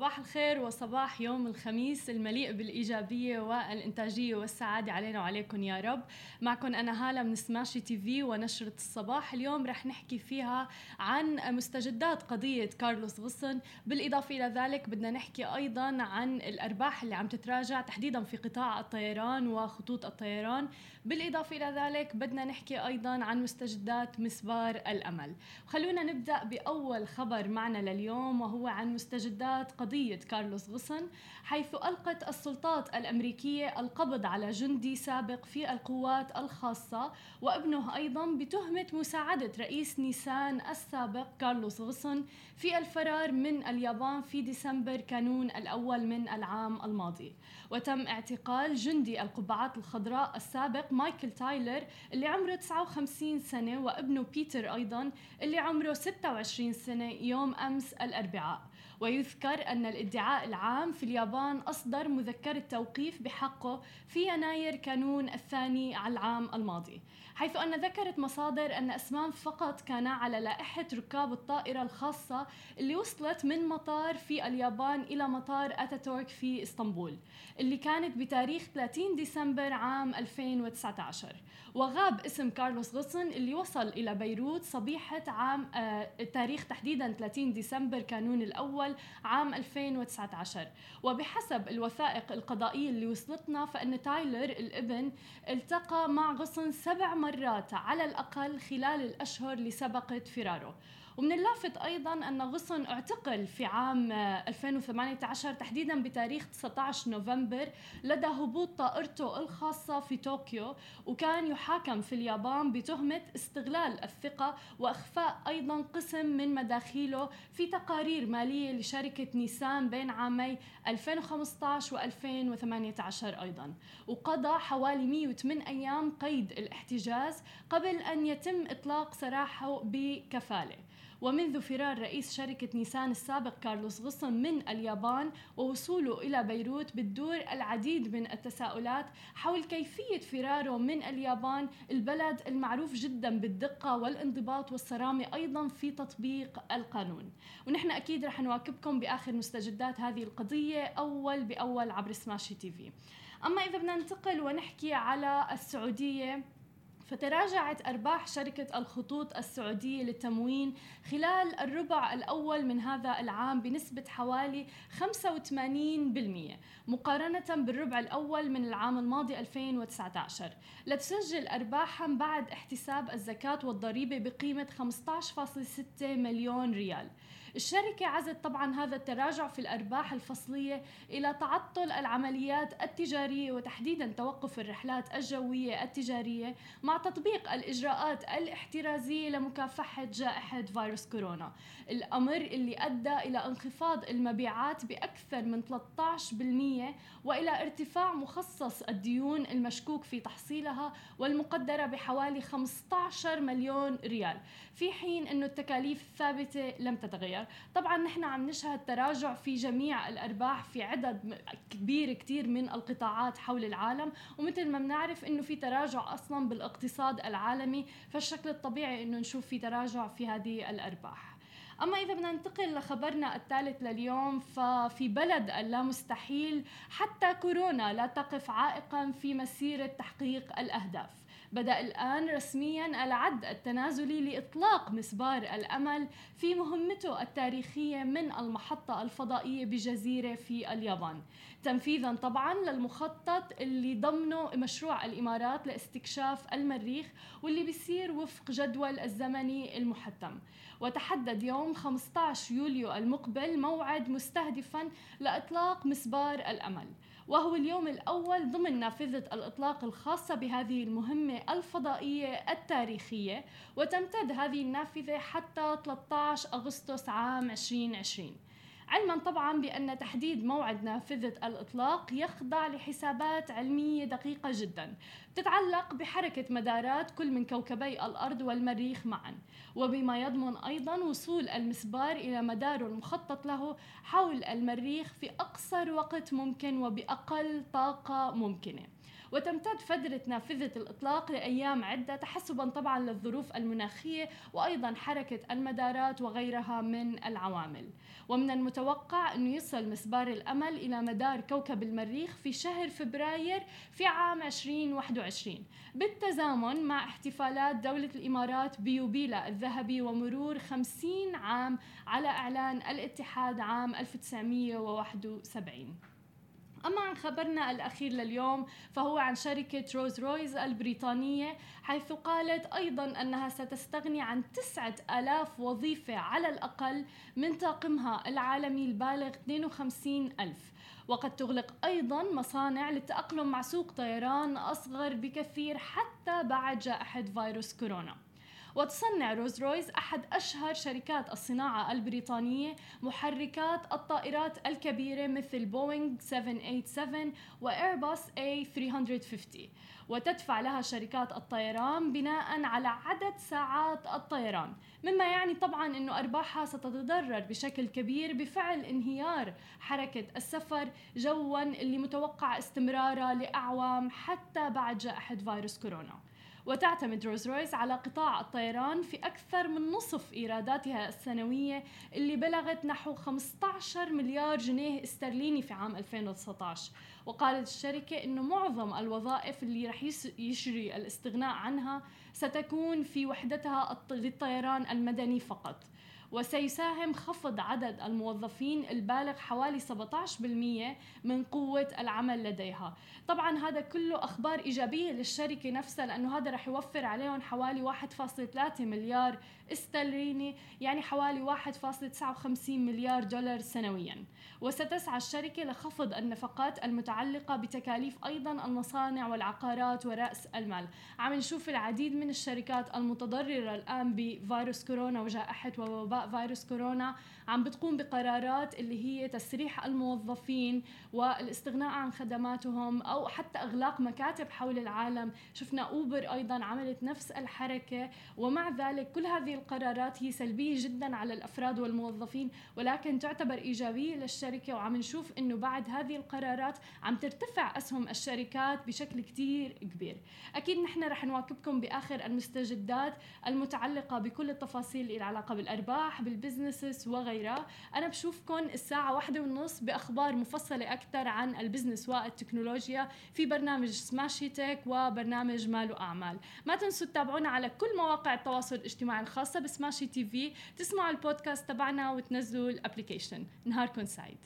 صباح الخير وصباح يوم الخميس المليء بالإيجابية والإنتاجية والسعادة علينا وعليكم يا رب. معكم أنا هالة من سماشي تي في ونشرة الصباح. اليوم رح نحكي فيها عن مستجدات قضية كارلوس غصن. بالإضافة إلى ذلك بدنا نحكي أيضا عن الأرباح اللي عم تتراجع تحديدا في قطاع الطيران وخطوط الطيران. بالإضافة إلى ذلك بدنا نحكي أيضا عن مستجدات مسبار الأمل. خلونا نبدأ بأول خبر معنا لليوم وهو عن مستجدات قضية كارلوس غصن حيث ألقت السلطات الأمريكية القبض على جندي سابق في القوات الخاصة وابنه أيضا بتهمة مساعدة رئيس نيسان السابق كارلوس غصن في الفرار من اليابان في ديسمبر كانون الأول من العام الماضي. وتم اعتقال جندي القبعات الخضراء السابق مايكل تايلر اللي عمره 59 سنة وابنه بيتر أيضا اللي عمره 26 سنة يوم أمس الأربعاء. ويذكر أن الادعاء العام في اليابان أصدر مذكرة توقيف بحقه في يناير كانون الثاني على العام الماضي حيث أن ذكرت مصادر أن أسمام فقط كان على لائحة ركاب الطائرة الخاصة اللي وصلت من مطار في اليابان إلى مطار أتاتورك في إسطنبول اللي كانت بتاريخ 30 ديسمبر عام 2019 وغاب اسم كارلوس غصن اللي وصل إلى بيروت صبيحة عام آه التاريخ تحديدا 30 ديسمبر كانون الأول عام 2019 وبحسب الوثائق القضائية اللي وصلتنا فإن تايلر الابن التقى مع غصن سبع مرات على الأقل خلال الأشهر اللي سبقت فراره. ومن اللافت أيضا أن غصن اعتقل في عام 2018 تحديدا بتاريخ 19 نوفمبر لدى هبوط طائرته الخاصة في طوكيو وكان يحاكم في اليابان بتهمة استغلال الثقة وإخفاء أيضا قسم من مداخيله في تقارير مالية لشركة نيسان بين عامي 2015 و2018 أيضا. وقضى حوالي 108 أيام قيد الاحتجاز قبل أن يتم إطلاق سراحه بكفالة. ومنذ فرار رئيس شركة نيسان السابق كارلوس غصن من اليابان ووصوله إلى بيروت بتدور العديد من التساؤلات حول كيفية فراره من اليابان البلد المعروف جدا بالدقة والانضباط والصرامة أيضا في تطبيق القانون. ونحن أكيد رح نواكبكم بآخر مستجدات هذه القضية أول بأول عبر سماشي تي في. أما إذا بدنا ننتقل ونحكي على السعودية فتراجعت أرباح شركة الخطوط السعودية للتموين خلال الربع الأول من هذا العام بنسبة حوالي 85% مقارنة بالربع الأول من العام الماضي 2019 لتسجل أرباحها بعد احتساب الزكاة والضريبة بقيمة 15.6 مليون ريال. الشركة عزت طبعا هذا التراجع في الأرباح الفصلية إلى تعطل العمليات التجارية وتحديدا توقف الرحلات الجوية التجارية مع تطبيق الإجراءات الاحترازية لمكافحة جائحة فيروس كورونا. الأمر اللي أدى إلى انخفاض المبيعات بأكثر من 13% وإلى ارتفاع مخصص الديون المشكوك في تحصيلها والمقدرة بحوالي 15 مليون ريال. في حين أنه التكاليف الثابتة لم تتغير. طبعا نحن عم نشهد تراجع في جميع الأرباح في عدد كبير كتير من القطاعات حول العالم ومثل ما بنعرف أنه في تراجع أصلا بالإقتصاد العالمي فالشكل الطبيعي أنه نشوف في تراجع في هذه الأرباح. أما إذا بدنا ننتقل لخبرنا الثالث لليوم ففي بلد اللامستحيل حتى كورونا لا تقف عائقا في مسيرة تحقيق الأهداف. بدأ الآن رسميا العد التنازلي لإطلاق مسبار الأمل في مهمته التاريخية من المحطة الفضائية بجزيرة في اليابان. تنفيذا طبعا للمخطط اللي ضمنه مشروع الإمارات لاستكشاف المريخ واللي بيصير وفق جدول الزمني المحتم. وتحدد يوم 15 يوليو المقبل موعد مستهدفا لإطلاق مسبار الأمل. وهو اليوم الأول ضمن نافذة الإطلاق الخاصة بهذه المهمة الفضائية التاريخية وتمتد هذه النافذة حتى 13 أغسطس عام 2020 علما طبعا بأن تحديد موعد نافذة الإطلاق يخضع لحسابات علمية دقيقة جدا. تتعلق بحركة مدارات كل من كوكبي الأرض والمريخ معا. وبما يضمن أيضا وصول المسبار إلى مداره المخطط له حول المريخ في أقصر وقت ممكن وبأقل طاقة ممكنة. وتمتد فترة نافذة الإطلاق لأيام عدة تحسبا طبعا للظروف المناخية وأيضا حركة المدارات وغيرها من العوامل. ومن المتوقع أنه يصل مسبار الأمل إلى مدار كوكب المريخ في شهر فبراير في عام 2021 بالتزامن مع احتفالات دولة الإمارات بيوبيلا الذهبي ومرور 50 عام على إعلان الاتحاد عام 1971 أما عن خبرنا الأخير لليوم فهو عن شركة روز رويز البريطانية حيث قالت أيضا أنها ستستغني عن تسعة ألاف وظيفة على الأقل من طاقمها العالمي البالغ 52 ألف. وقد تغلق أيضا مصانع للتأقلم مع سوق طيران أصغر بكثير حتى بعد جائحة فيروس كورونا. وتصنع رولز رويس أحد أشهر شركات الصناعة البريطانية محركات الطائرات الكبيرة مثل بوينغ 787 وإيرباص A350 وتدفع لها شركات الطيران بناء على عدد ساعات الطيران. مما يعني طبعا أنه أرباحها ستتضرر بشكل كبير بفعل انهيار حركة السفر جوا اللي متوقع استمراره لأعوام حتى بعد جائحة فيروس كورونا. وتعتمد روز رويس على قطاع الطيران في أكثر من نصف إيراداتها السنوية اللي بلغت نحو 15 مليار جنيه استرليني في عام 2019 وقالت الشركة أنه معظم الوظائف اللي رح يشري الاستغناء عنها ستكون في وحدتها للطيران المدني فقط. وسيساهم خفض عدد الموظفين البالغ حوالي 17% من قوة العمل لديها. طبعا هذا كله أخبار إيجابية للشركة نفسها لأنه هذا رح يوفر عليهم حوالي 1.3 مليار استرليني يعني حوالي 1.59 مليار دولار سنويا. وستسعى الشركة لخفض النفقات المتعلقة بتكاليف أيضا المصانع والعقارات ورأس المال. عم نشوف العديد من الشركات المتضررة الآن بفيروس كورونا وجائحة ووباء. فيروس كورونا عم بتقوم بقرارات اللي هي تسريح الموظفين والاستغناء عن خدماتهم أو حتى إغلاق مكاتب حول العالم. شفنا أوبر أيضا عملت نفس الحركة ومع ذلك كل هذه القرارات هي سلبية جدا على الأفراد والموظفين ولكن تعتبر إيجابية للشركة وعم نشوف أنه بعد هذه القرارات عم ترتفع أسهم الشركات بشكل كتير كبير. أكيد نحن رح نواكبكم بآخر المستجدات المتعلقة بكل التفاصيل العلاقة بالأرباح بال businesses وغيرها. أنا بشوفكم الساعة واحدة ونص بأخبار مفصلة أكثر عن ال business والتكنولوجيا في برنامج سماشي tech وبرنامج مال وأعمال ما تنسوا تتابعونا على كل مواقع التواصل الاجتماعي الخاصة بسماشي TV تسمعوا البودكاست تبعنا وتنزلوا ال application نهاركم سعيد.